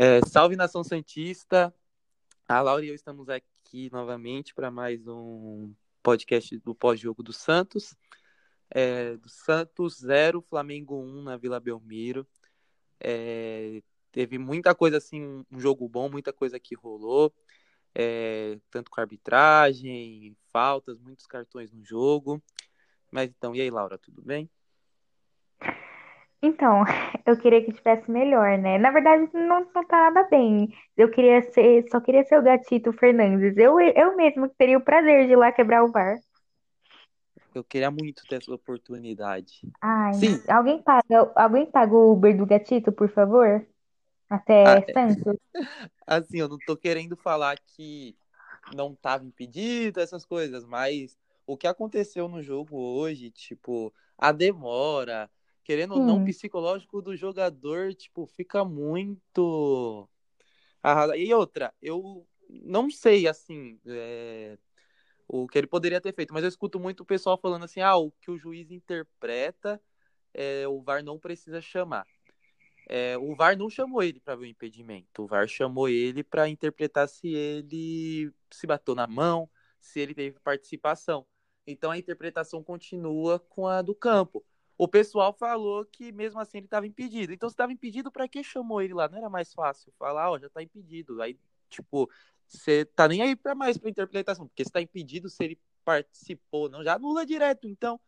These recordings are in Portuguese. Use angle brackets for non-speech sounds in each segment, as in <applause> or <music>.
É, salve nação Santista! A Laura e eu estamos aqui novamente para mais um podcast do pós-jogo do Santos. É, do Santos 0, Flamengo 1 na Vila Belmiro. É, teve muita coisa assim, um jogo bom, muita coisa que rolou. É, tanto com arbitragem, faltas, muitos cartões no jogo. Mas então, e aí, Laura, tudo bem? Então, <laughs> eu queria que tivesse melhor, né? Na verdade, não, não tá nada bem. Eu queria ser, só queria ser o Gatito Fernandes. Eu, eu mesmo teria o prazer de ir lá quebrar o VAR. Eu queria muito ter essa oportunidade. Ai, Sim, alguém paga, alguém paga o Uber do Gatito, por favor? Até a- Santos? <laughs> assim, eu não tô querendo falar que não tava impedido, essas coisas, mas o que aconteceu no jogo hoje, tipo, a demora, querendo ou não, o Sim, psicológico do jogador, tipo, fica muito E outra, eu não sei, assim, é, o que ele poderia ter feito, mas eu escuto muito o pessoal falando assim, ah, o que o juiz interpreta, é, o VAR não precisa chamar. É, o VAR não chamou ele para ver o impedimento. O VAR chamou ele para interpretar se ele se bateu na mão, se ele teve participação. Então a interpretação continua com a do campo. O pessoal falou que mesmo assim ele estava impedido. Então se estava impedido, para que chamou ele lá? Não era mais fácil falar, ó, já está impedido. Aí, tipo, você tá nem aí para mais para interpretação, porque se está impedido, se ele participou, não, já anula direto. Então,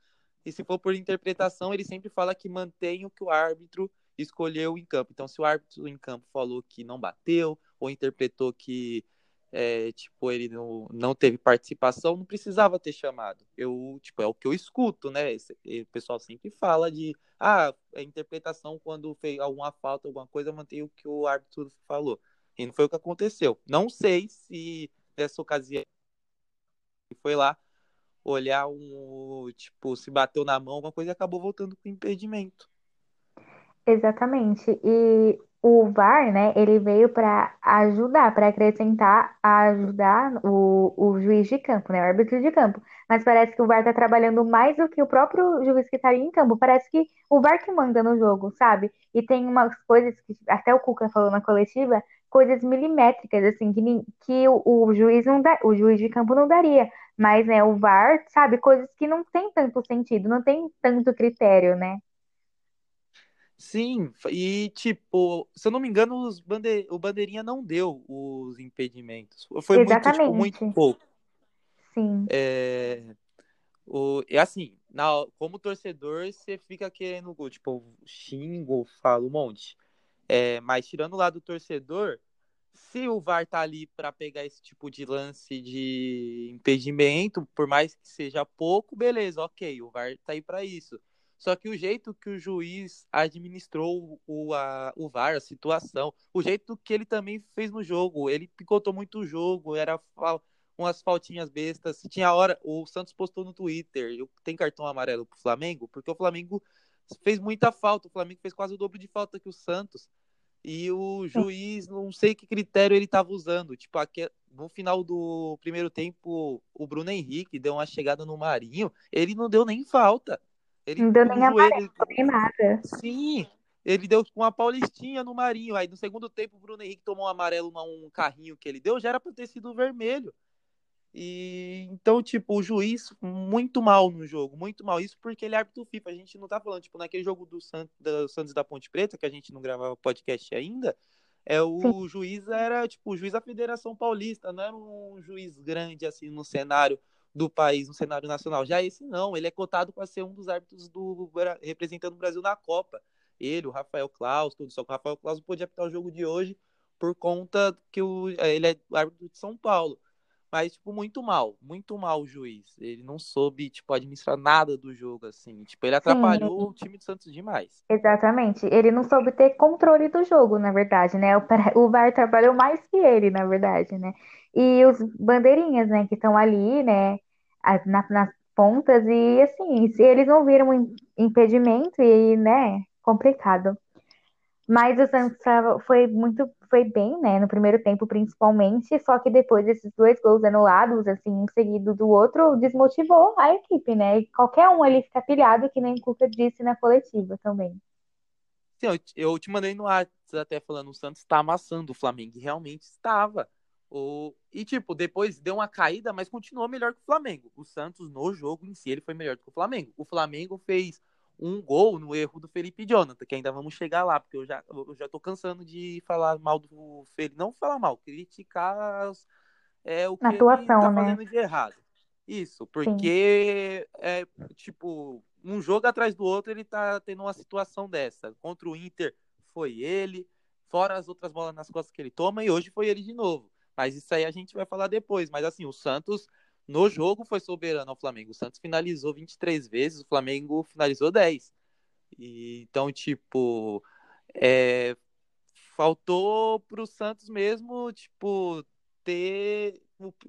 e se for por interpretação, ele sempre fala que mantém o que o árbitro escolheu em campo. Então, se o árbitro em campo falou que não bateu, ou interpretou que é, tipo, ele não, não teve participação, não precisava ter chamado. Eu, tipo, é o que eu escuto, né? Esse- o pessoal sempre fala de ah, a interpretação quando fez alguma falta, alguma coisa, mantém o que o árbitro falou. E não foi o que aconteceu. Não sei se nessa ocasião ele foi lá olhar um, tipo, se bateu na mão, alguma coisa e acabou voltando com impedimento. exatamente. E o VAR, né, ele veio para ajudar, para acrescentar, ajudar o, o juiz de campo, né, o árbitro de campo. Mas parece que o VAR tá trabalhando mais do que o próprio juiz que tá ali em campo. Parece que o VAR que manda no jogo, sabe? E tem umas coisas que até o Cuca falou na coletiva, coisas milimétricas, assim, que, que o, o juiz não dá, o juiz de campo não daria. Mas, né, o VAR, sabe, coisas que não tem tanto sentido, não tem tanto critério, né? Sim, e tipo, se eu não me engano, os bande... o Bandeirinha não deu os impedimentos. Foi muito, tipo, muito Exatamente. pouco. Sim. É, o... é assim, na... como torcedor, você fica querendo, tipo, xingo, falo um monte. É, mas tirando lá do torcedor, se o VAR tá ali para pegar esse tipo de lance de impedimento, por mais que seja pouco, beleza, ok, o VAR tá aí para isso. Só que o jeito que o juiz administrou o, a, o VAR, a situação, o jeito que ele também fez no jogo, ele picotou muito o jogo, era umas faltinhas bestas. Tinha hora, o Santos postou no Twitter, tem cartão amarelo pro Flamengo, porque o Flamengo fez muita falta, o Flamengo fez quase o dobro de falta que o Santos. E o juiz, não sei que critério ele estava usando. Tipo, aqui, no final do primeiro tempo, o Bruno Henrique deu uma chegada no Marinho, ele não deu nem falta. Ele Não deu nem amarelo, nem nada. Sim, ele deu com uma paulistinha no Marinho. Aí no segundo tempo, o Bruno Henrique tomou um amarelo num carrinho que ele deu, já era para ter sido vermelho. E então, tipo, o juiz muito mal no jogo, muito mal. Isso porque ele é árbitro FIFA. A gente não tá falando, tipo, naquele jogo do, San... do Santos da Ponte Preta, que a gente não gravava podcast ainda, é Sim, o juiz era, tipo, o juiz da Federação Paulista, não era um juiz grande, assim, no cenário do país, no cenário nacional. Já esse não, ele é cotado para ser um dos árbitros do representando o Brasil na Copa. Ele, o Rafael Claus, tudo. Só que o Rafael Claus não podia apitar o jogo de hoje por conta que o... ele é árbitro de São Paulo. Mas, tipo, muito mal, muito mal o juiz. Ele não soube, tipo, administrar nada do jogo, assim. Tipo, ele sim, atrapalhou o time do Santos demais. exatamente. Ele não soube ter controle do jogo, na verdade, né? O, VAR trabalhou mais que ele, na verdade, né? E os bandeirinhas, né, que estão ali, né? na- nas pontas e assim, se eles não viram um impedimento e, né, complicado. Mas o Santos foi muito, foi bem, né, no primeiro tempo principalmente, só que depois desses dois gols anulados, assim, um seguido do outro, desmotivou a equipe, né? E qualquer um ali fica pilhado, que nem Cuca disse na coletiva também. Sim, eu, te- mandei no WhatsApp até falando o Santos tá amassando o Flamengo. E realmente estava. O... E, tipo, depois deu uma caída, mas continuou melhor que o Flamengo. O Santos, no jogo em si, ele foi melhor que o Flamengo. O Flamengo fez um gol no erro do Felipe Jonathan, que ainda vamos chegar lá, porque eu já, eu já tô cansando de falar mal do Felipe. Não falar mal, criticar é, o que Na ele atuação, tá né? fazendo de errado. Isso, Sim, porque é tipo, um jogo atrás do outro ele tá tendo uma situação dessa. Contra o Inter foi ele, fora as outras bolas nas costas que ele toma, e hoje foi ele de novo. Mas isso aí a gente vai falar depois. Mas assim, o Santos no jogo foi soberano ao Flamengo. O Santos finalizou 23 vezes, o Flamengo finalizou 10. E, então, tipo, é, faltou pro Santos mesmo, tipo, ter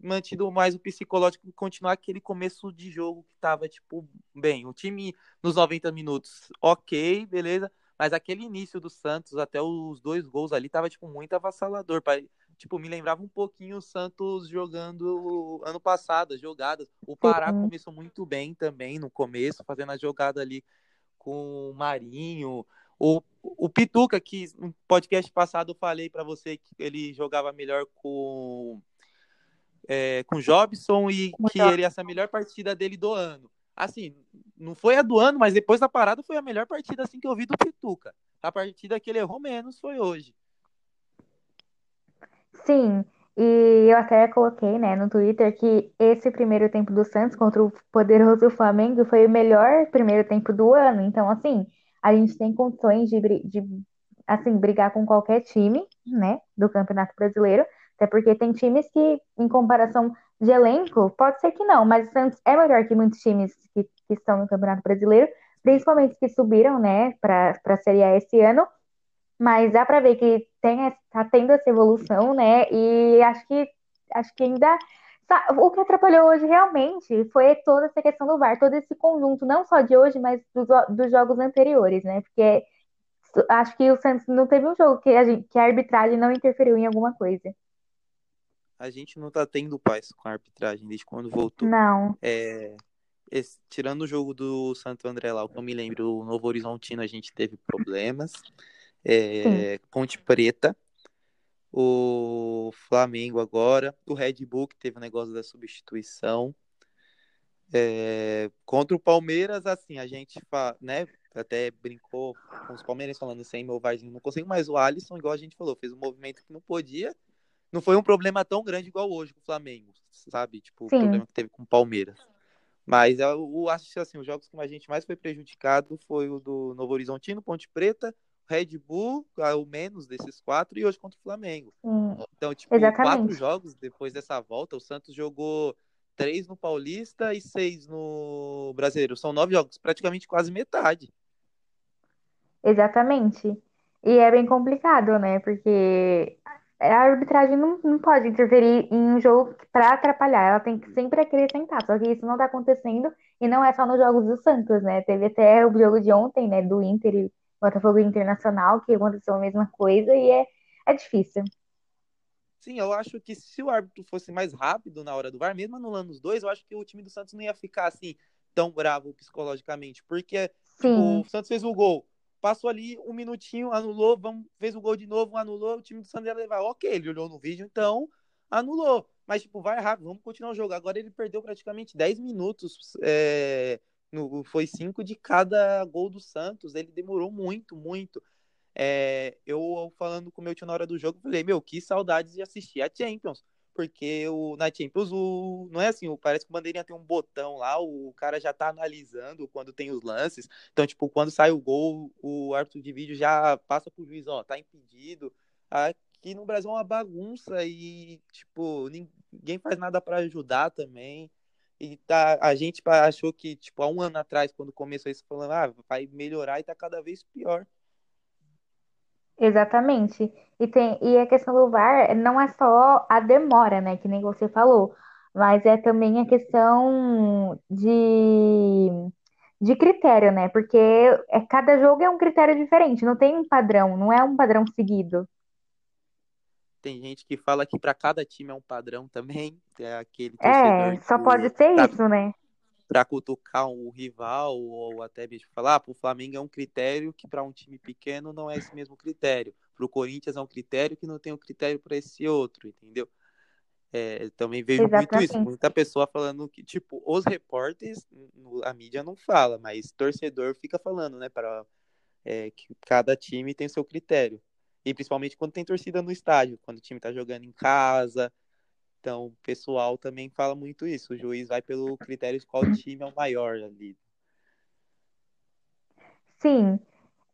mantido mais o psicológico e continuar aquele começo de jogo que tava, tipo, bem. O time nos 90 minutos, ok, beleza. Mas aquele início do Santos, até os dois gols ali, tava, tipo, muito avassalador. Tipo, me lembrava um pouquinho o Santos jogando ano passado, as jogadas. O Pará sim. começou muito bem também no começo, fazendo a jogada ali com o Marinho. O, o Pituca, que no podcast passado eu falei para você que ele jogava melhor com é, com Jobson e que ele essa é a melhor partida dele do ano. Assim, não foi a do ano, mas depois da parada foi a melhor partida assim que eu vi do Pituca. A partida que ele errou menos foi hoje. Sim, e eu até coloquei, né, no Twitter que esse primeiro tempo do Santos contra o poderoso Flamengo foi o melhor primeiro tempo do ano. Então, assim, a gente tem condições de, de assim, brigar com qualquer time, né, do Campeonato Brasileiro. Até porque tem times que, em comparação de elenco, pode ser que não, mas o Santos é melhor que muitos times que, que estão no Campeonato Brasileiro, principalmente que subiram, né, para a Série A esse ano. Mas dá pra ver que tem, tá tendo essa evolução, né? E acho que acho que ainda o que atrapalhou hoje realmente foi toda essa questão do VAR, todo esse conjunto, não só de hoje, mas dos, dos jogos anteriores, né? Porque acho que o Santos não teve um jogo que a gente, que a arbitragem não interferiu em alguma coisa. A gente não tá tendo paz com a arbitragem desde quando voltou. Não, É, esse- tirando o jogo do Santo André lá, o que eu me lembro, o Novo Horizontino a gente teve problemas. É, Ponte Preta, o Flamengo agora, o Red Bull que teve o negócio da substituição. É, contra o Palmeiras, assim, a gente né, até brincou com os palmeirenses falando sem meu Varzinho não consigo, mas o Alisson, igual a gente falou, fez um movimento que não podia. Não foi um problema tão grande igual hoje com o Flamengo, sabe? Tipo, o sim, problema que teve com o Palmeiras. Mas eu, eu acho assim, os jogos que a gente mais foi prejudicado foi o do Novo Horizontino, Ponte Preta, Red Bull, o menos desses quatro, e hoje contra o Flamengo. Então, tipo, quatro exatamente. jogos depois dessa volta, o Santos jogou três no Paulista e seis no Brasileiro. São nove jogos, praticamente quase metade. Exatamente. E é bem complicado, né? Porque a arbitragem não, não pode interferir em um jogo para atrapalhar. Ela tem que sempre acrescentar. Só que isso não tá acontecendo e não é só nos jogos do Santos, né? Teve até o jogo de ontem, né? Do Inter e Botafogo Internacional, que aconteceu a mesma coisa e é, é difícil. Sim, eu acho que se o árbitro fosse mais rápido na hora do VAR, mesmo anulando os dois, eu acho que o time do Santos não ia ficar assim tão bravo psicologicamente, porque Sim, o Santos fez o gol, passou ali um minutinho, anulou, vamos, fez o gol de novo, anulou, o time do Santos ia levar. Ok, ele olhou no vídeo, então anulou. Mas, tipo, vai rápido, vamos continuar o jogo. Agora ele perdeu praticamente 10 minutos. é, no, foi cinco de cada gol do Santos. Ele demorou muito, muito. É, eu falando com meu tio na hora do jogo, falei, meu, que saudades de assistir a Champions. Porque o, na Champions o, não é assim, o, parece que o bandeirinha tem um botão lá, o cara já tá analisando quando tem os lances. Então, tipo, quando sai o gol, o árbitro de vídeo já passa pro juiz, ó, tá impedido. Aqui no Brasil é uma bagunça e, tipo, ninguém faz nada para ajudar também. E tá, a gente achou que, tipo, há um ano atrás, quando começou isso, falando, ah, vai melhorar e tá cada vez pior. exatamente. E tem, e a questão do VAR não é só a demora, né? Que nem você falou. mas é também a questão de, de critério, né? Porque é, cada jogo é um critério diferente, não tem um padrão, não é um padrão seguido. Tem gente que fala que para cada time é um padrão também. <laughs> É aquele É, só pode ser tá isso, né? para cutucar um rival ou até mesmo falar, ah, para o Flamengo é um critério que para um time pequeno não é esse mesmo critério. Para o Corinthians é um critério que não tem um critério para esse outro, entendeu? É, também vejo muito isso, Exatamente. muita pessoa falando que, tipo, os repórteres, a mídia não fala, mas torcedor fica falando, né, para é, que cada time tem seu critério. E principalmente quando tem torcida no estádio, quando o time tá jogando em casa. Então, o pessoal também fala muito isso. O juiz vai pelo critério de qual time é o maior ali. Sim,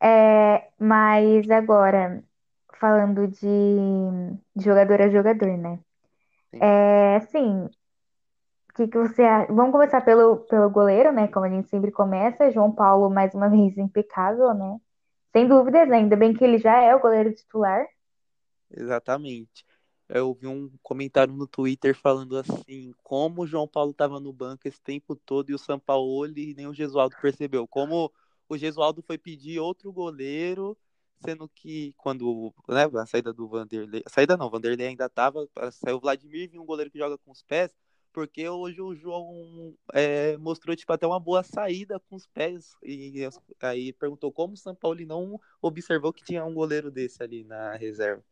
é, mas agora, falando de, de jogador a jogador, né? Sim. É, assim, que que você acha? Vamos começar pelo, pelo goleiro, né? Como a gente sempre começa. João Paulo, mais uma vez, impecável, né? Sem dúvidas, né? ainda bem que ele já é o goleiro titular. Exatamente. Eu vi um comentário no Twitter falando assim, como o João Paulo estava no banco esse tempo todo e o Sampaoli e nem o Gesualdo percebeu. Como o Gesualdo foi pedir outro goleiro, sendo que quando, né, a saída do Vanderlei, a saída não, o Vanderlei ainda estava, saiu o Vladimir e um goleiro que joga com os pés, porque hoje o João é, mostrou tipo até uma boa saída com os pés e aí perguntou como o Sampaoli não observou que tinha um goleiro desse ali na reserva.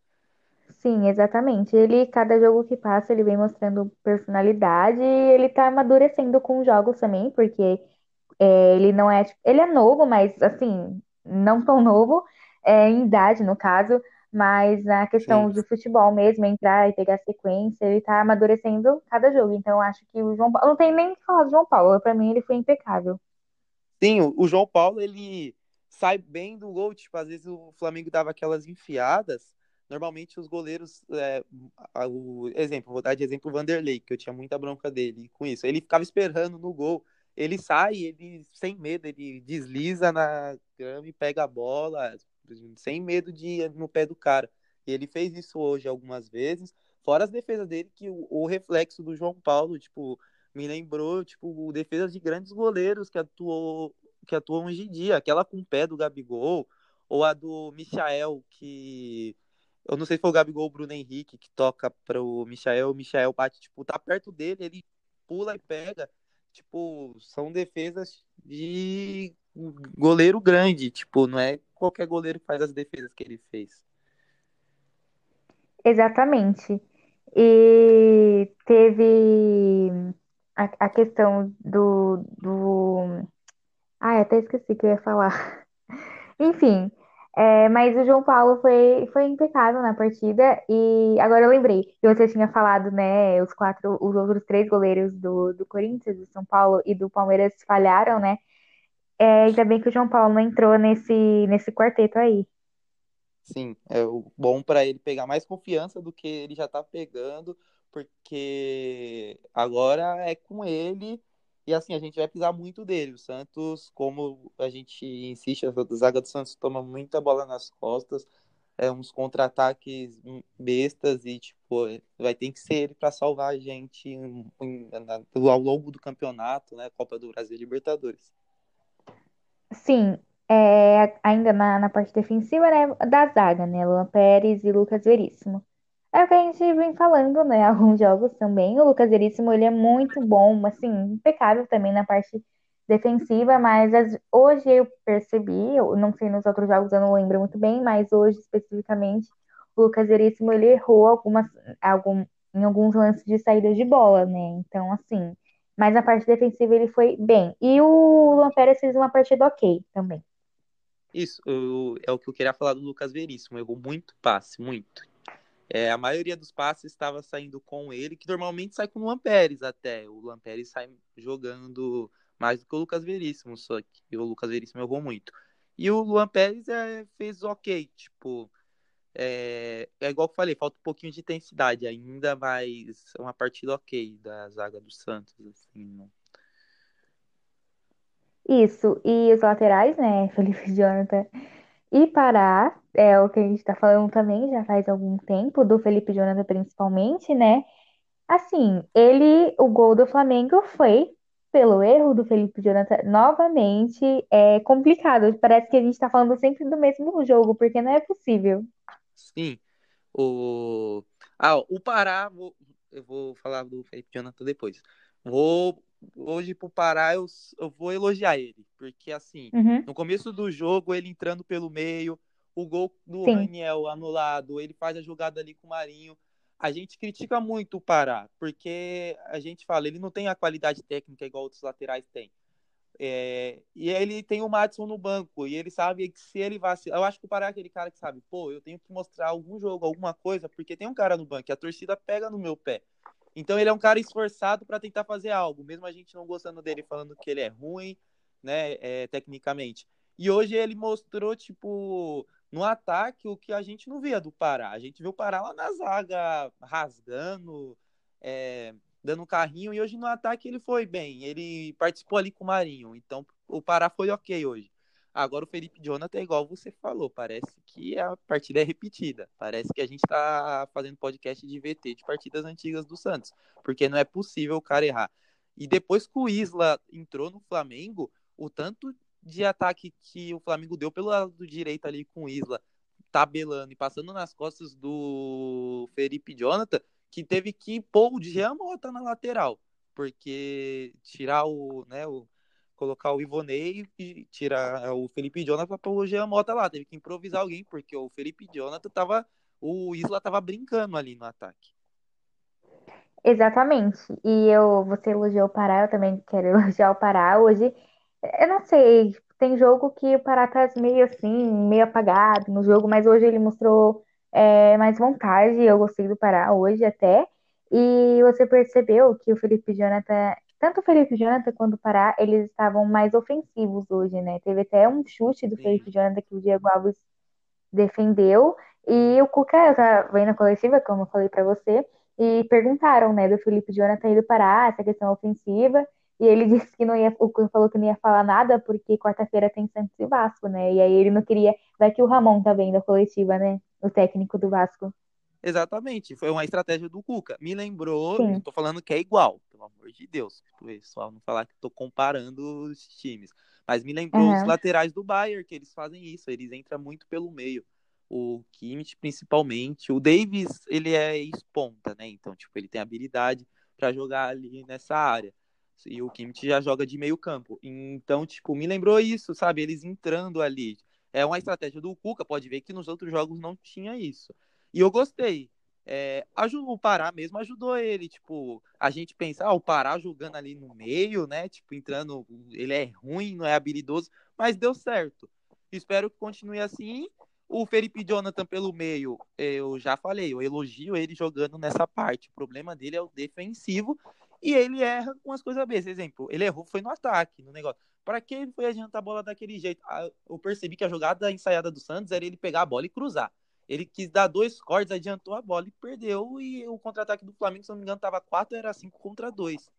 Sim, exatamente. Ele, cada jogo que passa, ele vem mostrando personalidade e ele tá amadurecendo com os jogos também, porque é, ele não é, tipo, ele é novo, mas assim, não tão novo, é, em idade, no caso, mas na questão Sim. de futebol mesmo, entrar e pegar sequência, ele tá amadurecendo cada jogo. Então, acho que o João Paulo, não tem nem o que falar do João Paulo, pra mim ele foi impecável. Sim, o, João Paulo, ele sai bem do gol, tipo, às vezes o Flamengo dava aquelas enfiadas, normalmente os goleiros, é, a- o exemplo, vou dar de exemplo o Vanderlei, que eu tinha muita bronca dele com isso, ele ficava esperando no gol, ele sai, ele sem medo, ele desliza na grama e pega a bola, sem medo de ir no pé do cara, e ele fez isso hoje algumas vezes, fora as defesas dele, que o, o reflexo do João Paulo, tipo, me lembrou, tipo, defesas de grandes goleiros que atuou, que atuam hoje em dia. Aquela com o pé do Gabigol, ou a do Michael, que. Eu não sei se foi o Gabigol ou o Bruno Henrique que toca para o Michael, o Michael bate, tipo, tá perto dele, ele pula e pega. Tipo, são defesas de goleiro grande, tipo, não é qualquer goleiro que faz as defesas que ele fez. Exatamente. E teve a, a questão do, do... Ai, até esqueci que eu ia falar. <laughs> Enfim, é, mas o João Paulo foi, foi impecável na partida e agora eu lembrei que você tinha falado, né, os quatro, os outros três goleiros do, do Corinthians, do São Paulo e do Palmeiras falharam, né? É, ainda bem que o João Paulo não entrou nesse, nesse quarteto aí. Sim, é bom para ele pegar mais confiança do que ele já tá pegando, porque agora é com ele e assim a gente vai precisar muito dele. O Santos, como a gente insiste, a zaga do Santos toma muita bola nas costas, é uns contra-ataques bestas e tipo vai ter que ser ele para salvar a gente em- em- ao longo do campeonato, né? Copa do Brasil Libertadores. Sim, é, ainda na, na parte defensiva, né, da zaga, né, Luan Pérez e Lucas Veríssimo. É o que a gente vem falando, né, <laughs> alguns jogos também. O Lucas Veríssimo, ele é muito bom, assim, impecável também na parte defensiva, mas as- hoje eu percebi, eu não sei nos outros jogos, eu não lembro muito bem, mas hoje especificamente, o Lucas Veríssimo, ele errou algumas, algum, em alguns lances de saída de bola, né, então, assim... Mas na parte defensiva ele foi bem. E o Luan Pérez fez uma partida ok também. Isso, eu- é o que eu queria falar do Lucas Veríssimo. Errou muito passe, muito. É, a maioria dos passes estava saindo com ele, que normalmente sai com o Luan Pérez até. O Luan Pérez sai jogando mais do que o Lucas Veríssimo, só que o Lucas Veríssimo errou muito. E o Luan Pérez é, fez ok, tipo, é, é igual que eu falei, falta um pouquinho de intensidade ainda, mas é uma partida ok da zaga do Santos, assim, Isso. E os laterais, né? <laughs> Felipe Jonathan e Pará, é o que a gente tá falando também já faz algum tempo, do Felipe Jonathan principalmente, né? Assim, ele, o gol do Flamengo foi pelo erro do Felipe Jonathan. Novamente, é complicado. Parece que a gente tá falando sempre do mesmo jogo, porque não é possível. Sim. O, ah, o Pará, vou... eu vou falar do Felipe Jonathan depois. Vou hoje pro Pará eu, eu vou elogiar ele, porque assim, Uhum, no começo do jogo ele entrando pelo meio, o gol do sim. Raniel anulado, ele faz a jogada ali com o Marinho. A gente critica muito o Pará, porque a gente fala, ele não tem a qualidade técnica igual outros laterais têm. É, e ele tem o Madison no banco, e ele sabe que se ele vacilar. Eu acho que o Pará é aquele cara que sabe, pô, eu tenho que mostrar algum jogo, alguma coisa, porque tem um cara no banco, a torcida pega no meu pé. Então ele é um cara esforçado para tentar fazer algo, mesmo a gente não gostando dele, falando que ele é ruim, né, é, tecnicamente. E hoje ele mostrou, tipo, no ataque, o que a gente não via do Pará. A gente viu o Pará lá na zaga, rasgando, é, dando carrinho, e hoje no ataque ele foi bem. Ele participou ali com o Marinho, então o Pará foi ok hoje. Agora o Felipe Jonathan é igual você falou, parece que a partida é repetida. Parece que a gente está fazendo podcast de VT de partidas antigas do Santos, porque não é possível o cara errar. E depois que o Isla entrou no Flamengo, o tanto de ataque que o Flamengo deu pelo lado direito ali com o Isla, tabelando e passando nas costas do Felipe Jonathan, que teve que pôr o Jean Mota na lateral, porque tirar o, né, o colocar o Ivonei e tirar o Felipe Jonathan para o Jean Mota lá. Teve que improvisar alguém, porque o Felipe Jonathan tava. O Isla tava brincando ali no ataque. Exatamente. E eu, você elogiou o Pará, eu também quero <laughs> elogiar o Pará. Hoje, eu não sei, tem jogo que o Pará tá meio assim, meio apagado no jogo, mas hoje ele mostrou é, mais vontade. Eu gostei do Pará hoje até. E você percebeu que o Felipe Jonathan, tanto o Felipe Jonathan quanto o Pará, eles estavam mais ofensivos hoje, né? Teve até um chute do Sim. Felipe Jonathan que o Diego Alves defendeu. E o Cuca tá vendo a coletiva, como eu falei para você, e perguntaram, né, do Felipe Jonathan ir do Pará, essa questão ofensiva. E ele <laughs> disse que não ia, o Cuca falou que não ia falar nada porque quarta-feira tem Santos e Vasco, né? E aí ele não queria. Vai que o Ramon tá vendo a coletiva, né? O técnico do Vasco. Exatamente, foi uma estratégia do Cuca. Me lembrou, Sim. tô falando que é igual, pelo amor de Deus, pessoal não falar que tô comparando os times. Mas me lembrou os Aham. laterais do Bayern, que eles fazem isso, eles entram muito pelo meio. O Kimmich, principalmente. O Davis, ele é ex-ponta, né? Então, tipo, ele tem habilidade para jogar ali nessa área. E o Kimmich já joga de meio campo. Então, tipo, me lembrou isso, sabe? Eles entrando ali. É uma estratégia do Cuca, pode ver que nos outros jogos não tinha isso. E eu gostei. É, ajudou, o Pará mesmo ajudou ele. Tipo, a gente pensa, ah, o Pará jogando ali no meio, né? Tipo, entrando. Ele é ruim, não é habilidoso, mas deu certo. Espero que continue assim. O Felipe Jonathan pelo meio, eu já falei, eu elogio ele jogando nessa parte. O problema dele é o defensivo e ele erra com as coisas bestas. Exemplo, ele errou, foi no ataque, no negócio. Para que ele foi adiantar a bola daquele jeito? Ah, Eu percebi que a jogada ensaiada do Santos era ele pegar a bola e cruzar. Ele quis dar dois cortes, adiantou a bola e perdeu. E o contra-ataque do Flamengo, se não me engano, tava 4, era 5 contra 2.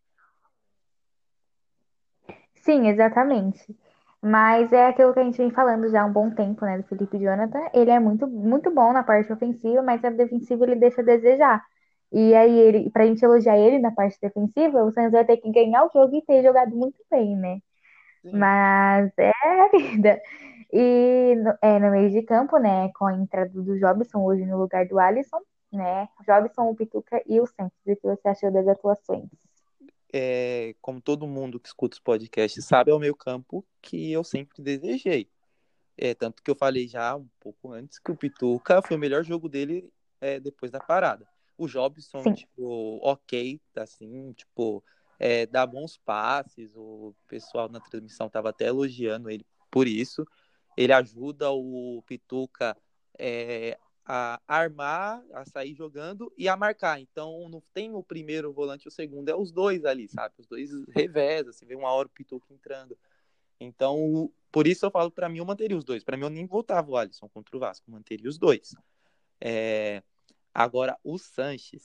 Sim, exatamente. Mas é aquilo que a gente vem falando já há um bom tempo, né, do Felipe Jonathan. Ele é muito, muito bom na parte ofensiva, mas na defensiva ele deixa a desejar. E aí, ele, pra gente elogiar ele na parte defensiva, o Santos vai ter que ganhar o jogo e ter jogado muito bem, né? Sim. Mas é a vida. E no, é, no meio de campo, né, com a entrada do Jobson hoje no lugar do Alisson, né? Jobson, o Pituca e o Santos. O que você achou das atuações? É, como todo mundo que escuta os podcasts sabe, é o meio campo que eu sempre desejei. É, tanto que eu falei já um pouco antes que o Pituca foi o melhor jogo dele é, depois da parada. O Jobson, Sim. tipo, ok, assim, tipo, é, dá bons passes, o pessoal na transmissão tava até elogiando ele por isso. Ele ajuda o Pituca é, a armar, a sair jogando e a marcar. Então não tem o primeiro volante o segundo, é os dois ali, sabe? Os dois revezam, você vê uma hora o Pituca entrando. Então, por isso eu falo, para mim, eu manteria os dois. Para mim, eu nem voltava o Alisson contra o Vasco, manteria os dois. É... Agora, o Sanches,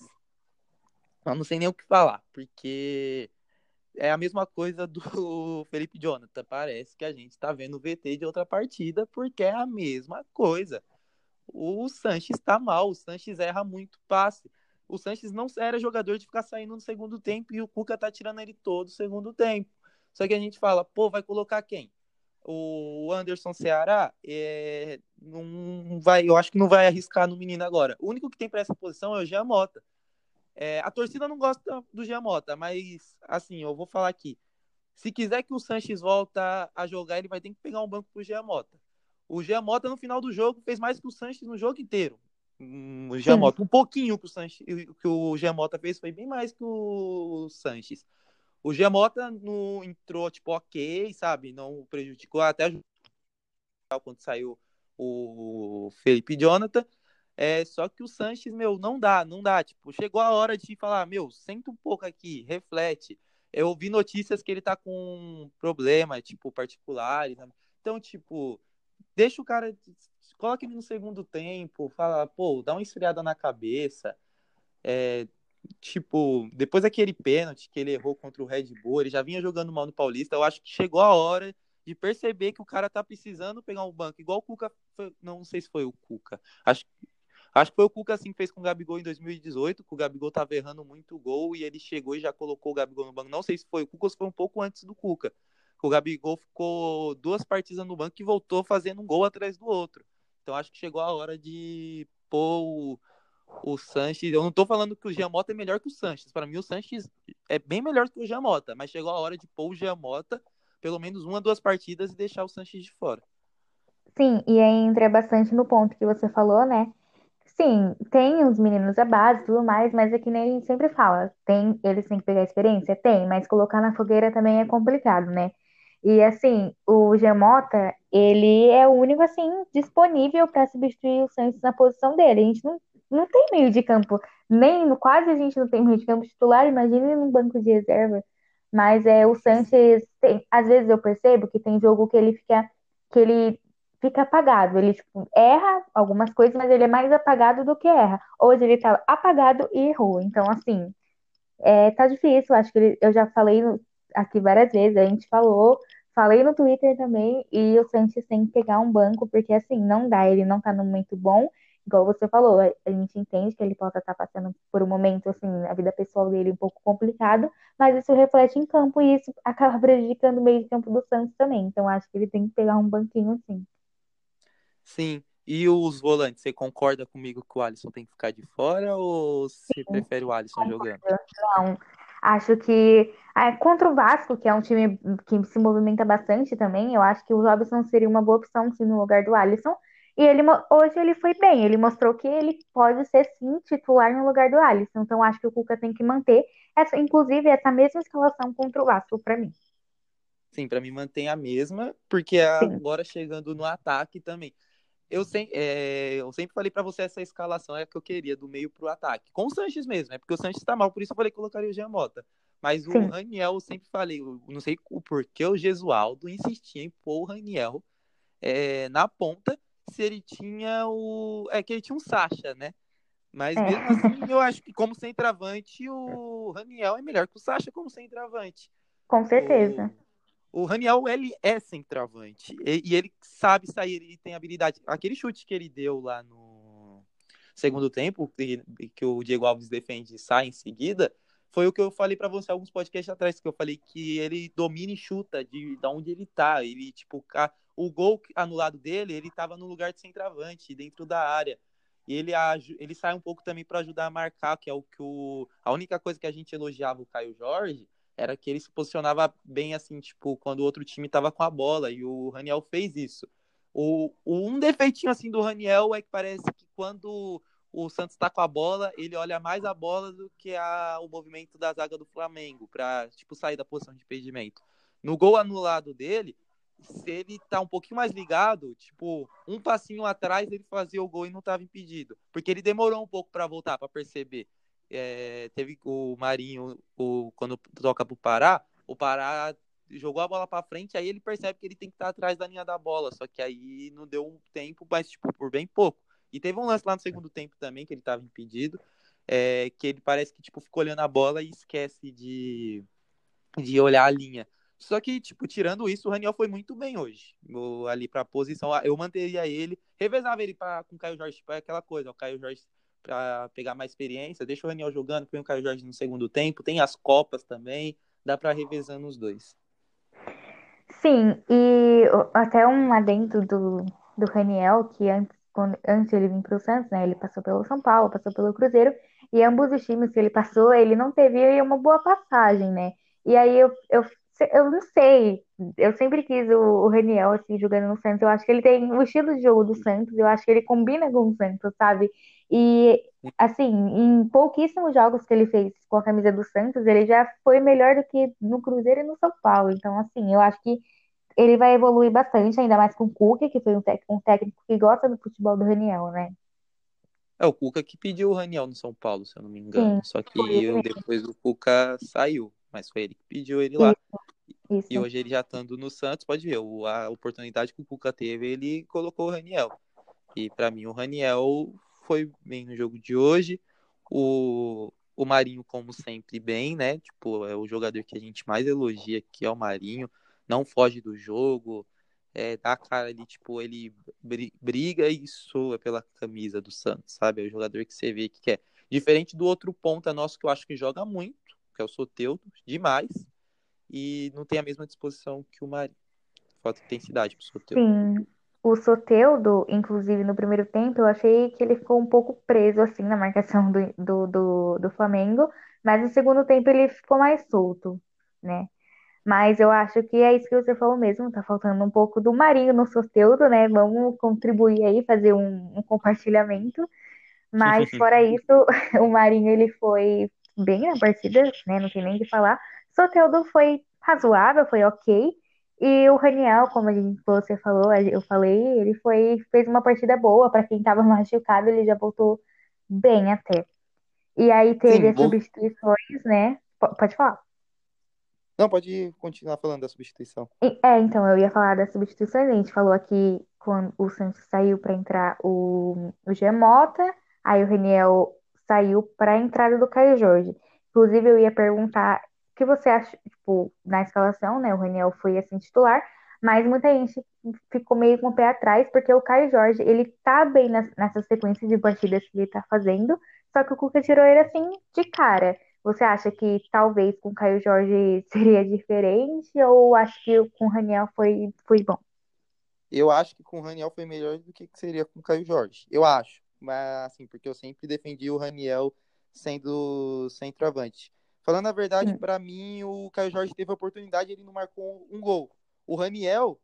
eu não sei nem o que falar, porque é a mesma coisa do <laughs> Felipe Jonathan. Parece que a gente está vendo o VT de outra partida, porque é a mesma coisa. O Sanches está mal, o Sanches erra muito passe. o Sanches não era jogador de ficar saindo no segundo tempo e o Cuca tá tirando ele todo o segundo tempo. Só que a gente fala, pô, vai colocar quem? O Anderson Ceará é, não vai, eu acho que não vai arriscar no menino agora. O único que tem para essa posição é o Giamota. É, a torcida não gosta do Giamota, mas assim, eu vou falar aqui. Se quiser que o Sanches volta a jogar, ele vai ter que pegar um banco pro Giamota. O Giamota no final do jogo fez mais que o Sanches no jogo inteiro o Giamota. Um pouquinho que o, Sanches, que o Giamota fez foi bem mais que o Sanches. O Giamota não entrou, tipo, ok, sabe? Não prejudicou até quando saiu o Felipe Jonathan. É, só que o Sanches, meu, não dá, não dá. Tipo, chegou a hora de falar, meu, senta um pouco aqui, reflete. Eu ouvi notícias que ele tá com problema, tipo, particular. Então, tipo, deixa o cara coloca ele no segundo tempo, fala, pô, dá uma esfriada na cabeça. É, tipo, depois daquele pênalti que ele errou contra o Red Bull, ele já vinha jogando mal no Paulista, eu acho que chegou a hora de perceber que o cara tá precisando pegar um banco, igual o Cuca, foi, não sei se foi o Cuca, acho, acho que foi o Cuca assim que fez com o Gabigol em 2018, que o Gabigol tava errando muito gol e ele chegou e já colocou o Gabigol no banco, não sei se foi o Cuca ou se foi um pouco antes do Cuca, o Gabigol ficou duas partidas no banco e voltou fazendo um gol atrás do outro. Então acho que chegou a hora de pôr o, o Sanches. Eu não tô falando que o Giamota é melhor que o Sanches. Para mim, o Sanches é bem melhor que o Giamota, mas chegou a hora de pôr o Giamota pelo menos uma, duas partidas e deixar o Sanches de fora. Sim, e aí entra bastante no ponto que você falou, né? Sim, tem os meninos da base e tudo mais, mas é que nem sempre fala, tem, eles têm que pegar experiência? Tem, mas colocar na fogueira também é complicado, né? E assim, o Gemota, ele é o único assim disponível para substituir o Santos na posição dele. A gente não, não tem meio de campo, nem quase a gente não tem meio de campo titular, imagine num banco de reserva. Mas é o Sanches tem, às vezes eu percebo que tem jogo que ele fica que ele fica apagado, ele tipo, erra algumas coisas, mas ele é mais apagado do que erra. Hoje ele tá apagado e errou. Então assim, é, tá difícil, acho que ele, eu já falei no, aqui várias vezes, a gente falou, falei no Twitter também, e o Sanches tem que pegar um banco, porque assim, não dá, ele não tá no momento bom, igual você falou, a gente entende que ele possa estar tá passando por um momento, assim, a vida pessoal dele um pouco complicado, mas isso reflete em campo e isso acaba prejudicando o meio de campo do Santos também, então acho que ele tem que pegar um banquinho sim. Sim, e os volantes, você concorda comigo que o Alisson tem que ficar de fora ou você Sim, prefere o Alisson jogando? Não, Acho que é, contra o Vasco, que é um time que se movimenta bastante também, eu acho que o Robson seria uma boa opção sim, no lugar do Alisson. E ele hoje ele foi bem, ele mostrou que ele pode ser sim titular no lugar do Alisson. Então acho que o Cuca tem que manter essa, inclusive essa mesma escalação contra o Vasco para mim. Sim, para mim mantém a mesma, porque agora chegando no ataque também eu, sem, é, eu sempre falei para você essa escalação é a que eu queria, do meio pro ataque. Com o Sanches mesmo, é porque o Sanches tá mal, por isso eu falei que colocaria o Jean Mota. Mas Sim. o Raniel, eu sempre falei, eu não sei o porquê o Gesualdo insistia em pôr o Raniel é, na ponta se ele tinha o. É que ele tinha um Sacha, né? Mas é. mesmo assim, <laughs> eu acho que como centroavante, o Raniel é melhor que o Sacha como centroavante. Com certeza. O... O Raniel, ele é centroavante. E, e, ele sabe sair, ele tem habilidade. Aquele chute que ele deu lá no segundo tempo, que, que o Diego Alves defende e sai em seguida, foi o que eu falei para você alguns podcasts atrás, que eu falei que ele domina e chuta de, de onde ele tá. Ele, tipo, o gol anulado dele, ele tava no lugar de centroavante, dentro da área. E ele, ele sai um pouco também para ajudar a marcar, que é o que o. A única coisa que a gente elogiava o Caio Jorge era que ele se posicionava bem assim, tipo, quando o outro time tava com a bola, e o Raniel fez isso. O, o um defeitinho assim do Raniel é que parece que quando o Santos tá com a bola, ele olha mais a bola do que a, o movimento da zaga do Flamengo, para tipo, sair da posição de impedimento. No gol anulado dele, se ele tá um pouquinho mais ligado, tipo, um passinho atrás ele fazia o gol e não tava impedido. Porque ele demorou um pouco para voltar, para perceber é, teve o Marinho, o, quando toca pro Pará, o Pará jogou a bola para frente, aí ele percebe que ele tem que estar atrás da linha da bola, só que aí não deu um tempo, mas tipo, por bem pouco. E teve um lance lá no segundo tempo também, que ele estava impedido, é, que ele parece que tipo, ficou olhando a bola e esquece de, de olhar a linha. Só que, tipo, tirando isso, o Raniel foi muito bem hoje. ali pra posição. Eu manteria ele, revezava ele pra, com o Caio Jorge, tipo, é aquela coisa, o Caio Jorge para pegar mais experiência. Deixa o Raniel jogando, põe o Caio Jorge no segundo tempo. Tem as Copas também, dá para revezando os dois. Sim, e até um adendo do, do Raniel, que antes, quando, antes ele vir para o Santos, né, ele passou pelo São Paulo, passou pelo Cruzeiro, e ambos os times que ele passou, ele não teve uma boa passagem, né? E aí eu, eu, eu não sei, eu sempre quis o, o Raniel, assim, jogando no Santos, eu acho que ele tem o estilo de jogo do Santos, eu acho que ele combina com o Santos, sabe? E, assim, em pouquíssimos jogos que ele fez com a camisa do Santos, ele já foi melhor do que no Cruzeiro e no São Paulo. Então, assim, eu acho que ele vai evoluir bastante, ainda mais com o Cuca, que foi um, um técnico que gosta do futebol do Raniel, né? É o Cuca que pediu o Raniel no São Paulo, se eu não me engano. Sim, Só que eu, depois o Cuca saiu, mas foi ele que pediu ele lá. Isso, isso. E hoje ele já estando no Santos, pode ver, a oportunidade que o Cuca teve, ele colocou o Raniel. E para mim o Raniel foi bem no jogo de hoje. O, o Marinho, como sempre, bem, né? Tipo, é o jogador que a gente mais elogia aqui, é o Marinho. Não foge do jogo, é, dá a cara ali, tipo, ele briga e soa pela camisa do Santos, sabe? É o jogador que você vê que quer. Diferente do outro ponta nosso que eu acho que joga muito, que é o Soteudo, demais, e não tem a mesma disposição que o Marinho. Falta intensidade pro Soteudo. Sim. O Soteudo, inclusive, no primeiro tempo, eu achei que ele ficou um pouco preso, assim, na marcação do, do, do, do Flamengo, mas no segundo tempo ele ficou mais solto, né? Mas eu acho que é isso que você falou mesmo, tá faltando um pouco do Marinho no Soteudo, né? Vamos contribuir aí, fazer um, um compartilhamento. Mas <laughs> fora isso, <laughs> o Marinho ele foi bem na partida, né? Não tem nem o que falar. Soteudo foi razoável, foi ok. E o Raniel, como gente, você falou, eu falei, ele foi fez uma partida boa para quem estava <laughs> machucado, ele já voltou bem até. E aí teve Sim, as substituições, né? P pode falar. Não, pode continuar falando da substituição. É, então, eu ia falar das substituições. A gente falou aqui quando o Santos saiu para entrar o, o Gemota, aí o Raniel saiu para a entrada do Caio Jorge. Inclusive, eu ia perguntar que você acha, tipo, na escalação, né? O Raniel foi assim titular, mas muita gente ficou meio com o pé atrás, porque o Caio Jorge, ele tá bem nessa sequência de partidas que ele tá fazendo, só que o Cuca tirou ele assim de cara. Você acha que talvez com o Caio Jorge <laughs> seria diferente, ou acho que com o Raniel foi, foi bom? Eu acho que com o Raniel foi melhor do que seria com o Caio Jorge. Eu acho. Mas assim, porque eu sempre defendi o Raniel sendo centroavante. Falando a verdade, para mim, o Caio Jorge teve a oportunidade, ele não marcou um gol. O Raniel,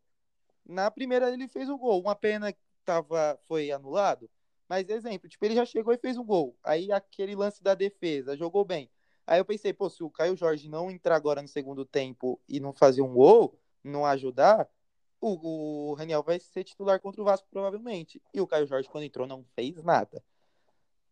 na primeira ele fez o gol. Uma pena que tava, foi anulado. Mas, exemplo, tipo, ele já chegou e fez um gol. Aí aquele lance da defesa, jogou bem. Aí eu pensei, pô, se o Caio Jorge não entrar agora no segundo tempo e não fazer um gol, não ajudar, o, o Raniel vai ser titular contra o Vasco, provavelmente. E o Caio Jorge, quando entrou, não fez nada.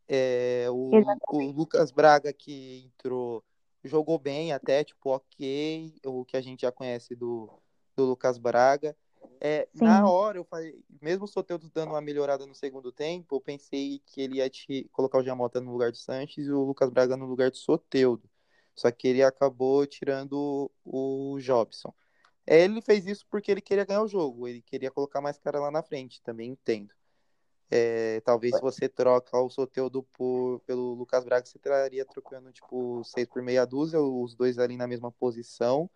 É, o, o Lucas Braga, que entrou jogou bem até, tipo, ok, o que a gente já conhece do, do Lucas Braga. É, na hora, eu falei, mesmo o Soteldo dando uma melhorada no segundo tempo, eu pensei que ele ia te colocar o Jamota no lugar do Sanches e o Lucas Braga no lugar do Soteudo. Só que ele acabou tirando o Jobson. É, ele fez isso porque ele queria ganhar o jogo, ele queria colocar mais cara lá na frente, também entendo. É, talvez se você troca o Soteudo por, pelo Lucas Braga, você estaria trocando, tipo, seis por meia dúzia, os dois ali na mesma posição.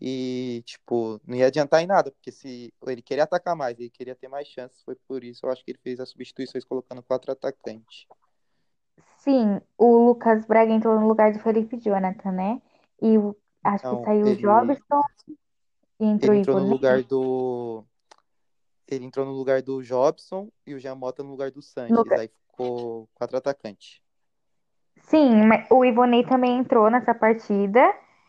E, tipo, não ia adiantar em nada, porque se ele queria atacar mais, ele queria ter mais chances, foi por isso eu acho que ele fez as substituições colocando quatro atacantes. Sim, o Lucas Braga entrou no lugar do Felipe Jonathan, né? E o, acho não, que saiu ele... o Jobson e entrou, ele entrou no lugar do ele entrou no lugar do Jobson e o Jamota no lugar do Sanches. No... Aí ficou quatro atacantes. Sim, mas o Ivonei também entrou nessa partida.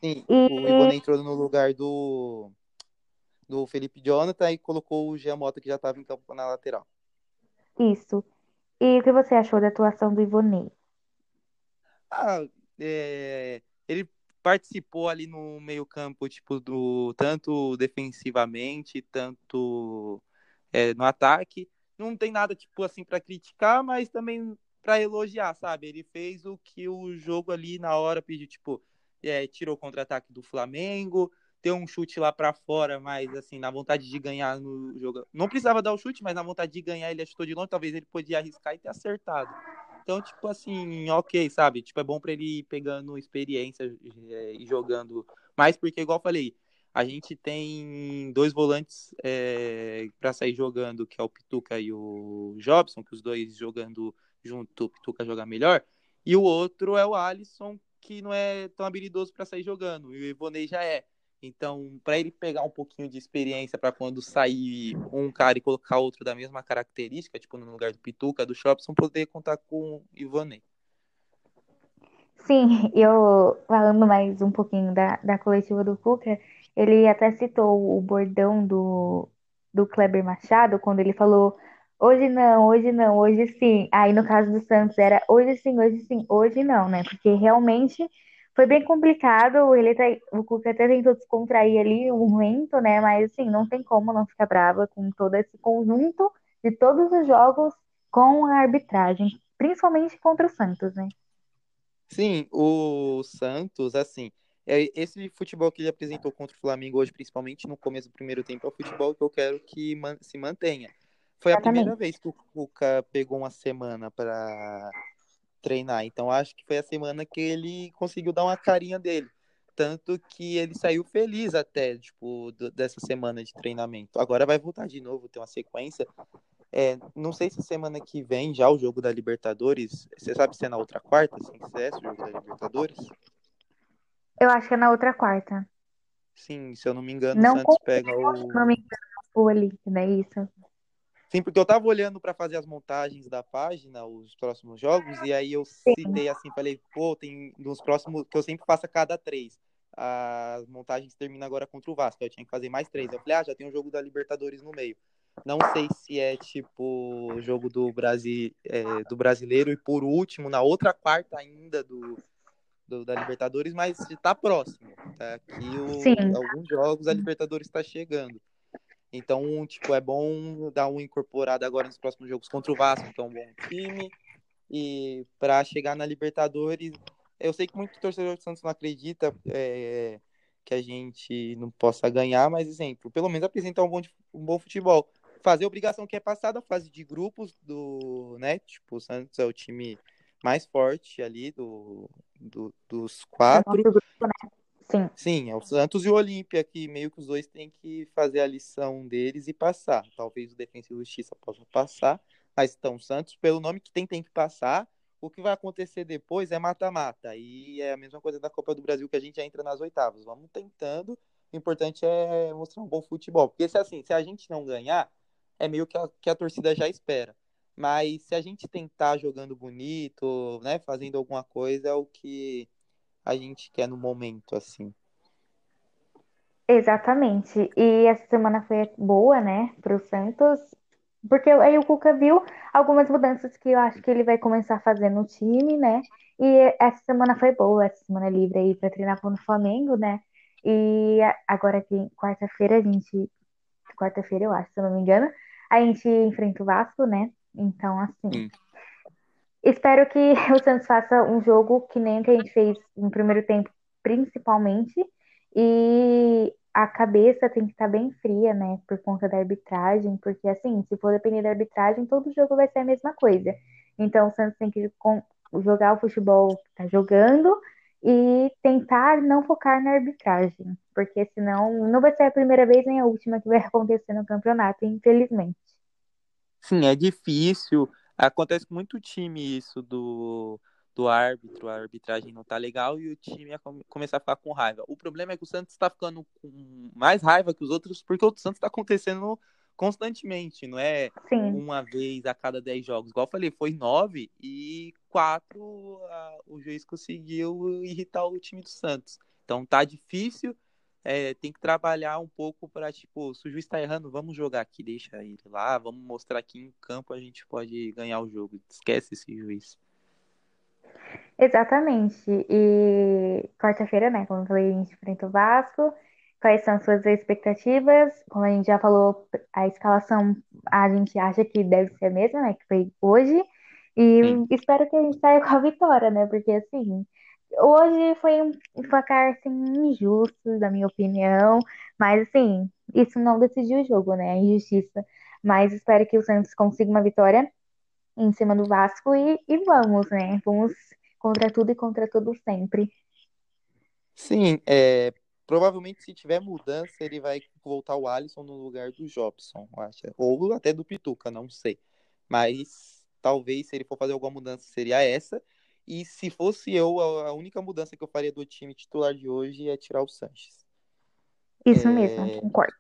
Sim, e... o Ivonei entrou no lugar do, do Felipe Jonathan e colocou o Jamota que já estava em campo na lateral. Isso. E o que você achou da atuação do Ivonei? Ah, é... ele participou ali no meio campo, tipo, do tanto defensivamente, tanto é, no ataque. Não tem nada, tipo, assim, para criticar, mas também para elogiar, sabe? Ele fez o que o jogo ali na hora pediu, tipo, é, tirou o contra-ataque do Flamengo, deu um chute lá para fora, mas assim, na vontade de ganhar no jogo. Não precisava dar o chute, mas na vontade de ganhar ele chutou de longe, talvez ele podia arriscar e ter acertado. Então, tipo assim, ok, sabe? Tipo, é bom pra ele ir pegando experiência é, e jogando mais, porque, igual eu falei, a gente tem dois volantes é, para sair jogando, que é o Pituca e o Jobson, que os dois jogando junto, o Pituca joga melhor. E o outro é o Alisson, que não é tão habilidoso para sair jogando, e o Ivonei já é. Então, para ele pegar um pouquinho de experiência para quando sair um cara e colocar outro da mesma característica, tipo no lugar do Pituca, do Jobson, poder contar com o Ivonei. Sim, eu falando mais um pouquinho da, da coletiva do Cuca, ele até citou o bordão do, do Kleber Machado, quando ele falou hoje não, hoje não, hoje sim. Aí no caso do Santos era hoje sim, hoje sim, hoje não, né? Porque realmente foi bem complicado. Ele tá, o Cuca até tentou descontrair ali um momento, né? Mas assim, não tem como não ficar brava com todo esse conjunto de todos os jogos com a arbitragem, principalmente contra o Santos, né? Sim, o Santos, assim, esse futebol que ele apresentou contra o Flamengo hoje, principalmente no começo do primeiro tempo, é o futebol que eu quero que man se mantenha. Foi a Exatamente. primeira vez que o Cuca pegou uma semana para treinar, então acho que foi a semana que ele conseguiu dar uma carinha dele. Tanto que ele saiu feliz até, tipo, dessa semana de treinamento. Agora vai voltar de novo, ter uma sequência. É, não sei se semana que vem já o jogo da Libertadores. Você sabe se é na outra quarta, se é o jogo da Libertadores? Eu acho que é na outra quarta. Sim, se eu não me engano, não o Santos pega o. Não me engano, o Olímpio, não é isso? Sim, porque eu tava olhando para fazer as montagens da página, os próximos jogos, e aí eu Sim. citei assim, falei, pô, tem nos próximos, que eu sempre faço a cada três. As montagens terminam agora contra o Vasco, eu tinha que fazer mais três. Eu falei, ah, já tem um jogo da Libertadores no meio. Não sei se é tipo jogo do, Brasil, é, do brasileiro e por último, na outra quarta ainda do, do, da Libertadores, mas está próximo. Tá? Aqui o, alguns jogos a Libertadores está chegando. Então, tipo, é bom dar uma incorporada agora nos próximos jogos contra o Vasco, que é um bom time. E para chegar na Libertadores, eu sei que muito torcedor do Santos não acredita é, que a gente não possa ganhar, mas exemplo, pelo menos apresentar um bom, um bom futebol. Fazer a obrigação que é passada, a fase de grupos do, né? Tipo, o Santos é o time mais forte ali do, do dos quatro. Né? Sim. Sim, é o Santos e o Olímpia, que meio que os dois têm que fazer a lição deles e passar. Talvez o Defensa e Justiça possa passar, mas então, o Santos, pelo nome que tem, tem que passar. O que vai acontecer depois é mata-mata. E é a mesma coisa da Copa do Brasil que a gente já entra nas oitavas. Vamos tentando. O importante é mostrar um bom futebol. Porque se assim, se a gente não ganhar, é meio que a, que a torcida já espera. Mas se a gente tentar jogando bonito, né, fazendo alguma coisa, é o que a gente quer no momento, assim. Exatamente. E essa semana foi boa, né, para o Santos, porque aí o Cuca viu algumas mudanças que eu acho que ele vai começar a fazer no time, né? E essa semana foi boa, essa semana livre aí para treinar com o Flamengo, né? E agora aqui, quarta-feira, a gente. Quarta-feira, eu acho, se eu não me engano, a gente enfrenta o Vasco, né? Então, assim. Espero que <laughs> o Santos faça um jogo que nem o que a gente fez no primeiro tempo, principalmente. E a cabeça tem que estar bem fria, né? Por conta da arbitragem. Porque, assim, se for depender da arbitragem, todo jogo vai ser a mesma coisa. Então, o Santos tem que jogar o futebol que tá jogando e tentar não focar na arbitragem. Porque senão não vai ser a primeira vez nem a última que vai <laughs> acontecer no campeonato, infelizmente. Sim, é difícil. Acontece com muito time isso do, do árbitro, a arbitragem não tá legal e o time ia começar a ficar com raiva. O problema é que o Santos está ficando com mais raiva que os outros porque o Santos está acontecendo constantemente, não é Sim. uma vez a cada dez jogos. Igual eu falei, foi nove e quatro a, o juiz conseguiu irritar o time do Santos. Então tá difícil é, tem que trabalhar um pouco para, tipo, se o juiz está errando, vamos jogar aqui, deixa ele lá, vamos mostrar aqui em campo, a gente pode ganhar o jogo. Esquece esse juiz. Exatamente. E quarta-feira, né, como eu falei, a gente enfrenta o Vasco. Quais são suas expectativas? Como a gente já falou, a escalação a gente acha que deve ser a mesma, né, que foi hoje. E Sim. espero que a gente saia com a vitória, né? Porque assim, Hoje foi um placar assim, injusto, da minha opinião, mas assim, isso não decidiu o jogo, né? A injustiça. Mas espero que o Santos consiga uma vitória em cima do Vasco e, e vamos, né? Vamos contra tudo e contra tudo sempre. Sim, é, provavelmente se tiver mudança, ele vai voltar o Alisson no lugar do Jobson, acho. Ou até do Pituca, não sei. Mas talvez se ele for fazer alguma mudança seria essa. E se fosse eu, a única mudança que eu faria do time titular de hoje é tirar o Sanches. Isso é... mesmo, concordo.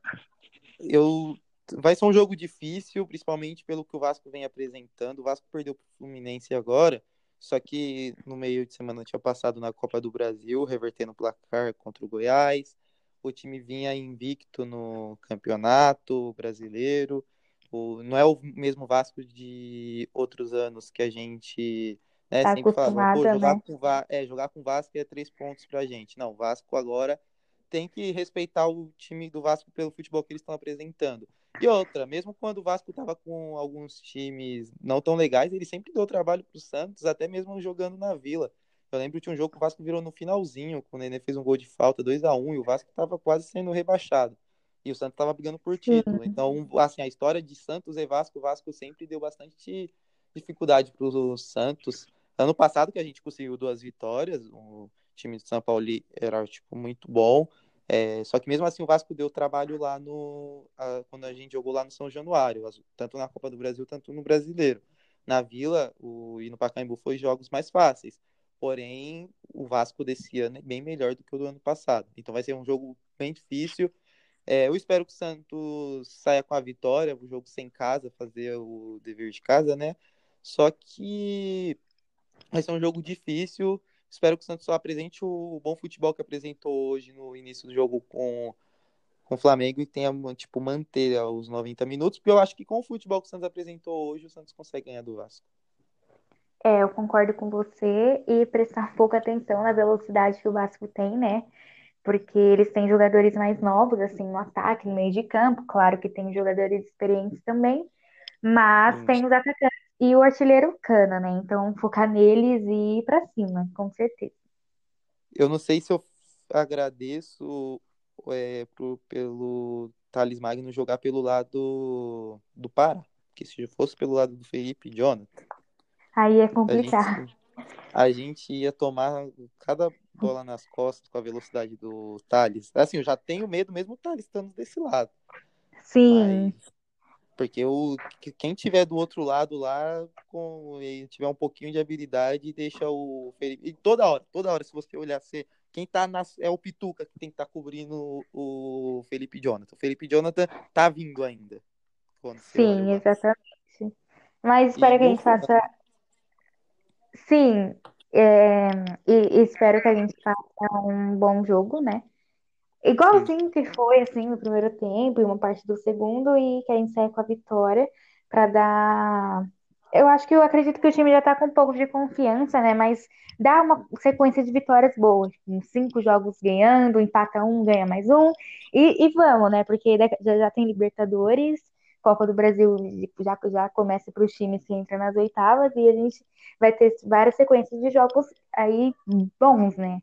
Eu vai ser um jogo difícil, principalmente pelo que o Vasco vem apresentando. O Vasco perdeu para o Fluminense agora, só que no meio de semana tinha passado na Copa do Brasil, revertendo o placar contra o Goiás. O time vinha invicto no campeonato brasileiro. O, não é o mesmo Vasco de outros anos que a gente né, tá sempre fala, Pô, jogar, né? com, é, jogar com Vasco é três pontos pra gente. Não, o Vasco agora tem que respeitar o time do Vasco pelo futebol que eles estão apresentando. E outra, mesmo quando o Vasco estava com alguns times não tão legais, ele sempre deu trabalho para o Santos, até mesmo jogando na Vila. Eu lembro que um jogo que o Vasco virou no finalzinho, quando o Nenê fez um gol de falta, 2 a 1 e o Vasco estava quase sendo rebaixado. E o Santos estava brigando por título. Então, assim, a história de Santos e Vasco, o Vasco sempre deu bastante dificuldade para o Santos. Ano passado que a gente conseguiu duas vitórias, o time de São Paulo era tipo muito bom. É, só que mesmo assim o Vasco deu trabalho lá no. A, quando a gente jogou lá no São Januário, tanto na Copa do Brasil, tanto no Brasileiro. Na Vila o, e no Pacaembu foi jogos mais fáceis. Porém, o Vasco desse ano é bem melhor do que o do ano passado. Então vai ser um jogo bem difícil. É, eu espero que o Santos saia com a vitória, o jogo sem casa, fazer o dever de casa, né? Só que vai ser um jogo difícil. Espero que o Santos só apresente o bom futebol que apresentou hoje no início do jogo com, com o Flamengo e tenha, tipo, manter os 90 minutos, porque eu acho que com o futebol que o Santos apresentou hoje, o Santos consegue ganhar do Vasco. É, eu concordo com você e prestar pouca atenção na velocidade que o Vasco tem, né? Porque eles têm jogadores mais novos, assim, no ataque, no meio de campo. Claro que tem jogadores experientes também, mas Sim. tem os atacantes e o artilheiro Cana, né? Então, focar neles e ir pra cima, com certeza. Eu não sei se eu agradeço é, pro, pelo Thales Magno jogar pelo lado do Pará. Porque se fosse pelo lado do Felipe e Jonathan. Aí é complicado. A gente, a gente ia tomar cada bola nas costas com a velocidade do Thales. Assim, eu já tenho medo mesmo o Thales estando desse lado. Sim. Mas porque o, quem tiver do outro lado lá, com, e tiver um pouquinho de habilidade, deixa o Felipe. E toda hora, toda hora, se você olhar, você, quem tá na, é o Pituca que tem que estar tá cobrindo o Felipe Jonathan. O Felipe Jonathan tá vindo ainda. Sim, exatamente. Mas espero e que a gente faça. Sim, é... e, e espero que a gente faça um bom jogo, né? Igualzinho que foi, assim, no primeiro tempo e uma parte do segundo, e que a gente sai com a vitória para dar. Eu acho que eu acredito que o time já tá com um pouco de confiança, né? Mas dá uma sequência de vitórias boas. Cinco jogos ganhando, empata um, ganha mais um. E, e vamos, né? Porque já, já tem Libertadores, Copa do Brasil já, já começa para os times que entram nas oitavas, e a gente vai ter várias sequências de jogos aí bons, né?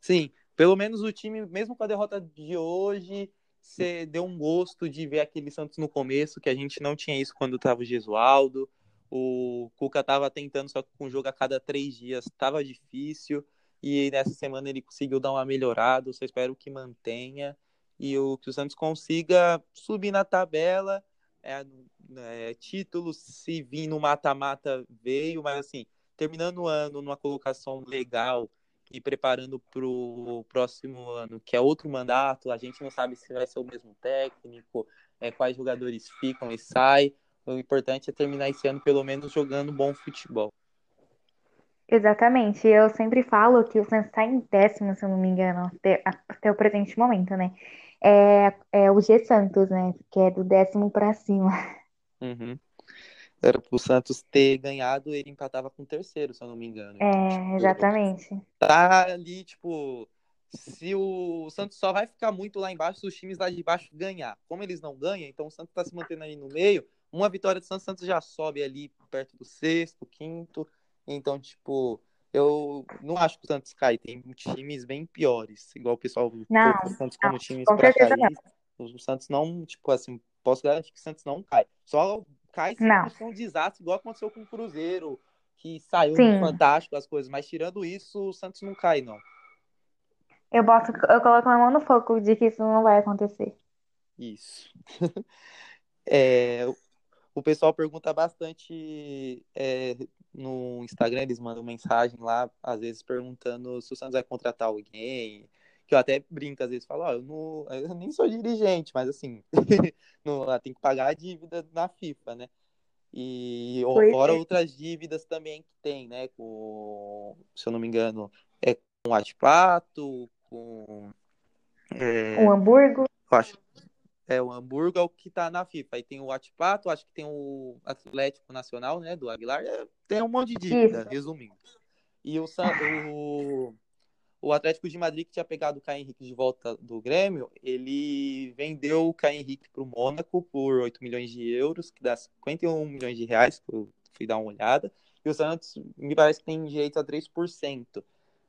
Sim, pelo menos o time, mesmo com a derrota de hoje, você deu um gosto de ver aquele Santos no começo, que a gente não tinha isso quando estava o Gesualdo. O Cuca estava tentando, só que com o jogo a cada três dias estava difícil. E nessa semana ele conseguiu dar uma melhorada. Eu espero que mantenha. E o, que o Santos consiga subir na tabela. É, é, título, se vir no mata-mata, veio, mas assim, terminando o ano numa colocação legal e preparando para o próximo ano, que é outro mandato. A gente não sabe se vai ser o mesmo técnico, é, quais jogadores ficam e saem. O importante é terminar esse ano pelo menos jogando bom futebol. Exatamente. Eu sempre falo que o Santos está em décimo, se eu não me engano, até, até o presente momento, né? É, é o G Santos, né? Que é do décimo para cima. Uhum era pro Santos ter ganhado, ele empatava com o terceiro, se eu não me engano. É, tipo, exatamente. Tá ali, tipo, se o Santos só vai ficar muito lá embaixo se os times lá de baixo ganhar. Como eles não ganham, então o Santos tá se mantendo ali no meio. Uma vitória do Santos, Santos já sobe ali perto do sexto, quinto. Então, tipo, eu não acho que o Santos cai. Tem times bem piores, igual o pessoal não, o Santos como times pra cair. O Santos não, tipo assim, posso garantir que o Santos não cai. Só cai se Não. acontecer um desastre, igual aconteceu com o Cruzeiro, que saiu Sim. fantástico as coisas. Mas tirando isso, o Santos não cai, não. Eu boto, eu coloco a mão no fogo de que isso não vai acontecer. Isso. <laughs> É, o pessoal pergunta bastante é, no Instagram, eles mandam mensagem lá, às vezes perguntando se o Santos vai contratar alguém. Que eu até brinco, às vezes falo, ó, eu, não, eu nem sou dirigente, mas assim, <laughs> não, tem que pagar a dívida na FIFA, né? E Pois fora é. outras dívidas também que tem, né? Com, se eu não me engano, é com o Atipato, com. é, O Hamburgo, acho. É, o Hamburgo é o que tá na FIFA. Aí tem o Atipato, acho que tem o Atlético Nacional, né? Do Aguilar. É, tem um monte de dívida, Isso. resumindo. E o, o, o Atlético de Madrid, que tinha pegado o Caio Henrique de volta do Grêmio, ele vendeu o Caio Henrique pro Mônaco por 8 milhões de euros, que dá 51 milhões de reais, que eu fui dar uma olhada. E o Santos, me parece que tem direito a 3%.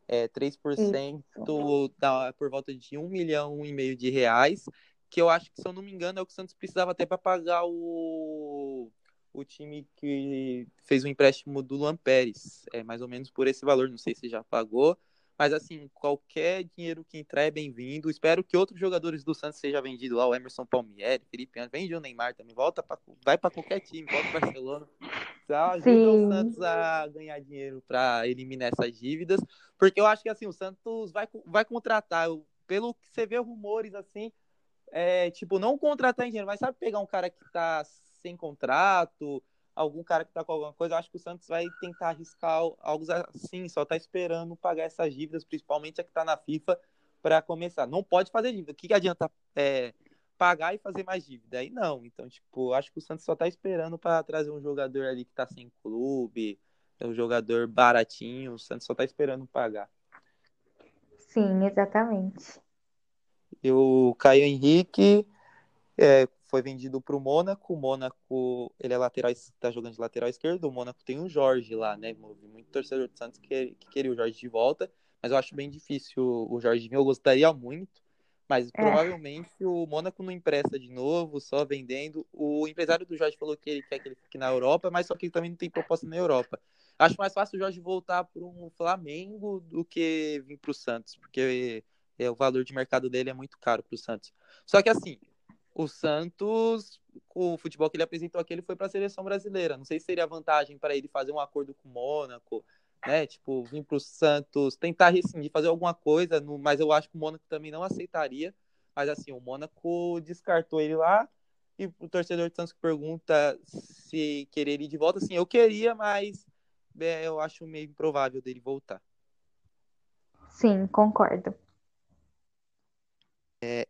É, 3% dá por volta de 1 milhão e meio de reais que eu acho que, se eu não me engano, é o que o Santos precisava até para pagar o, o time que fez o empréstimo do Luan Pérez. É mais ou menos por esse valor, não sei se já pagou. Mas, assim, qualquer dinheiro que entrar é bem-vindo. Espero que outros jogadores do Santos sejam vendidos lá. O Emerson Palmieri, Felipe Anderson, vende o Neymar também. Volta pra, vai para qualquer time, volta para Barcelona. Tá? Ajuda Sim. o Santos a ganhar dinheiro para eliminar essas dívidas. Porque eu acho que, assim, o Santos vai, vai contratar. Pelo que você vê rumores, assim, é, tipo, não contratar engenheiro, mas sabe pegar um cara que tá sem contrato, algum cara que tá com alguma coisa, eu acho que o Santos vai tentar arriscar algo assim, só tá esperando pagar essas dívidas, principalmente a que tá na FIFA, para começar. Não pode fazer dívida. O que, que adianta é, pagar e fazer mais dívida? Aí não. Então, tipo, acho que o Santos só tá esperando para trazer um jogador ali que tá sem clube, um jogador baratinho, o Santos só tá esperando pagar. sim, exatamente. E o Caio Henrique é, foi vendido para o Mônaco. O Mônaco, ele é lateral, está jogando de lateral esquerdo. O Mônaco tem o Jorge lá, né? Muito torcedor do Santos que, que queria o Jorge de volta, mas eu acho bem difícil o Jorge vir. Eu gostaria muito, mas É. provavelmente o Mônaco não empresta de novo, só vendendo. O empresário do Jorge falou que ele quer que ele fique na Europa, mas só que ele também não tem proposta na Europa. Acho mais fácil o Jorge voltar para um Flamengo do que vir para o Santos, porque é, o valor de mercado dele é muito caro para o Santos. Só que assim, o Santos, com o futebol que ele apresentou aqui, ele foi para a seleção brasileira. Não sei se seria vantagem para ele fazer um acordo com o Mônaco, né? Tipo, vir para o Santos, tentar rescindir, fazer alguma coisa, no... mas eu acho que o Mônaco também não aceitaria. Mas assim, o Mônaco descartou ele lá. E o torcedor do Santos que pergunta se querer ir de volta, assim, eu queria, mas é, eu acho meio improvável dele voltar. Sim, concordo.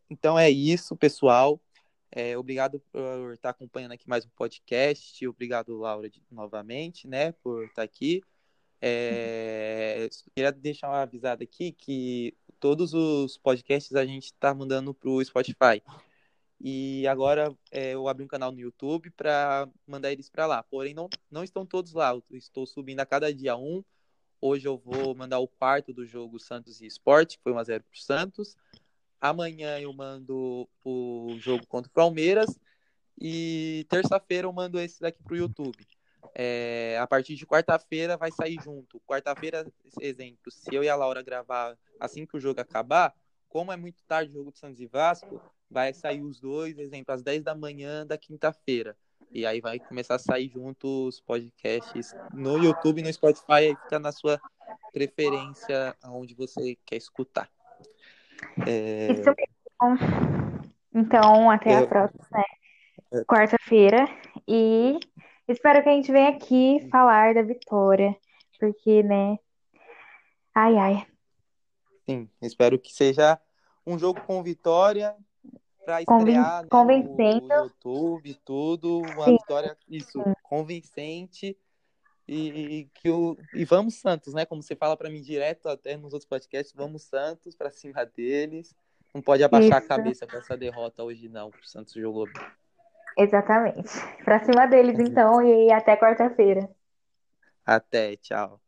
Então é isso, pessoal. É, obrigado por estar acompanhando aqui mais um podcast. Obrigado, Laura, de, novamente, né, por estar aqui. É, queria deixar uma avisada aqui que todos os podcasts a gente está mandando para o Spotify. E agora é, eu abri um canal no YouTube para mandar eles para lá. Porém, não, não estão todos lá. Eu estou subindo a cada dia um. Hoje eu vou mandar o quarto do jogo Santos e Esporte, que foi 1x0 para o Santos. Amanhã eu mando o jogo contra o Palmeiras. E terça-feira eu mando esse daqui pro YouTube. É, a partir de quarta-feira vai sair junto. Quarta-feira, exemplo, se eu e a Laura gravar assim que o jogo acabar, como é muito tarde o jogo de Santos e Vasco, vai sair os dois, exemplo, às 10 da manhã da quinta-feira. E aí vai começar a sair junto os podcasts no YouTube e no Spotify, aí fica na sua preferência aonde você quer escutar. É... Isso mesmo. Então, até a Eu- próxima, né? Quarta-feira. E espero que a gente venha aqui falar da vitória. Porque, né? Ai, ai. Sim, espero que seja um jogo com vitória para Convin- estrear né, convincendo. no YouTube tudo, uma Sim. vitória isso, convincente e, que o e vamos Santos, né? Como você fala para mim direto até nos outros podcasts, vamos Santos para cima deles. Não pode abaixar Isso. a cabeça com essa derrota hoje não, o Santos jogou bem. Exatamente. Pra cima deles, então, e até quarta-feira. Até, tchau.